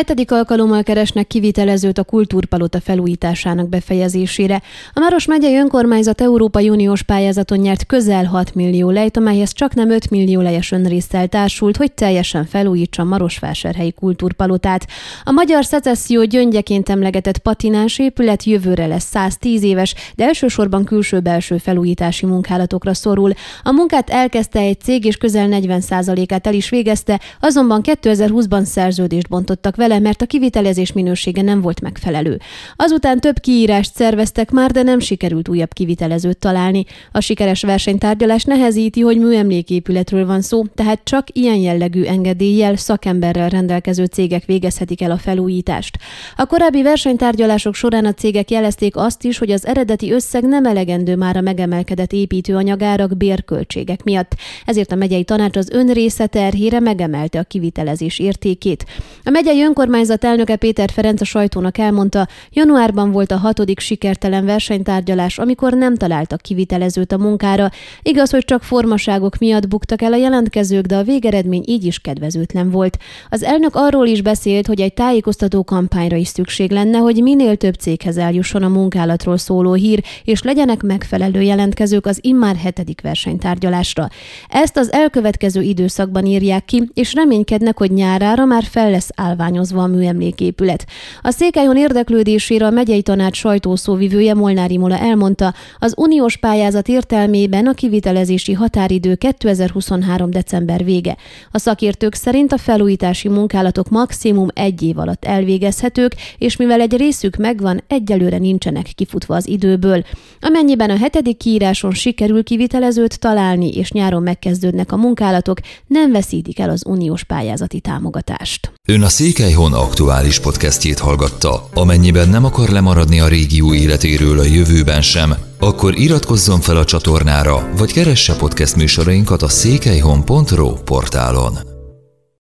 Hetedik alkalommal keresnek kivitelezőt a kultúrpalota felújításának befejezésére. A Maros megyei önkormányzat Európai Uniós pályázaton nyert közel 6 millió lejt, amelyhez csak nem 5 millió lejes önrészsel társult, hogy teljesen felújítsa Marosvásárhelyi kultúrpalotát. A magyar szecesszió gyöngyeként emlegetett patinás épület jövőre lesz 110 éves, de elsősorban külső-belső felújítási munkálatokra szorul. A munkát elkezdte egy cég, és közel 40%-át el is végezte, azonban 2020-ban szerződést bontottak vele, mert a kivitelezés minősége nem volt megfelelő. Azután több kiírást szerveztek már, de nem sikerült újabb kivitelezőt találni. A sikeres versenytárgyalás nehezíti, hogy műemléképületről van szó, tehát csak ilyen jellegű engedéllyel, szakemberrel rendelkező cégek végezhetik el a felújítást. A korábbi versenytárgyalások során a cégek jelezték azt is, hogy az eredeti összeg nem elegendő már a megemelkedett építőanyagárak bérköltségek miatt. Ezért a megyei tanács az önrésze terhére megemelte a kivitelezés értékét. A megyei önkormányzat elnöke Péter Ferenc a sajtónak elmondta, januárban volt a hatodik sikertelen versenytárgyalás, amikor nem találtak kivitelezőt a munkára. Igaz, hogy csak formaságok miatt buktak el a jelentkezők, de a végeredmény így is kedvezőtlen volt. Az elnök arról is beszélt, hogy egy tájékoztató kampányra is szükség lenne, hogy minél több céghez eljusson a munkálatról szóló hír, és legyenek megfelelő jelentkezők az immár hetedik versenytárgyalásra. Ezt az elkövetkező időszakban írják ki, és reménykednek, hogy nyárára már fel lesz állványozva a műemléképület. A Székelyhon érdeklődésére a megyei tanács sajtószóvivője Molnári Mola elmondta, az uniós pályázat értelmében a kivitelezési határidő 2023. december vége. A szakértők szerint a felújítási munkálatok maximum egy év alatt elvégezhetők, és mivel egy részük megvan, egyelőre nincsenek kifutva az időből. Amennyiben a hetedik kiíráson sikerül kivitelezőt találni, és nyáron megkezdődnek a munkálatok, nem veszítik el az uniós pályázati támogatást. Ön a Székelyhon aktuális podcastjét hallgatta. Amennyiben nem akar lemaradni a régió életéről a jövőben sem, akkor iratkozzon fel a csatornára, vagy keresse podcast műsorainkat a székelyhon.pro portálon.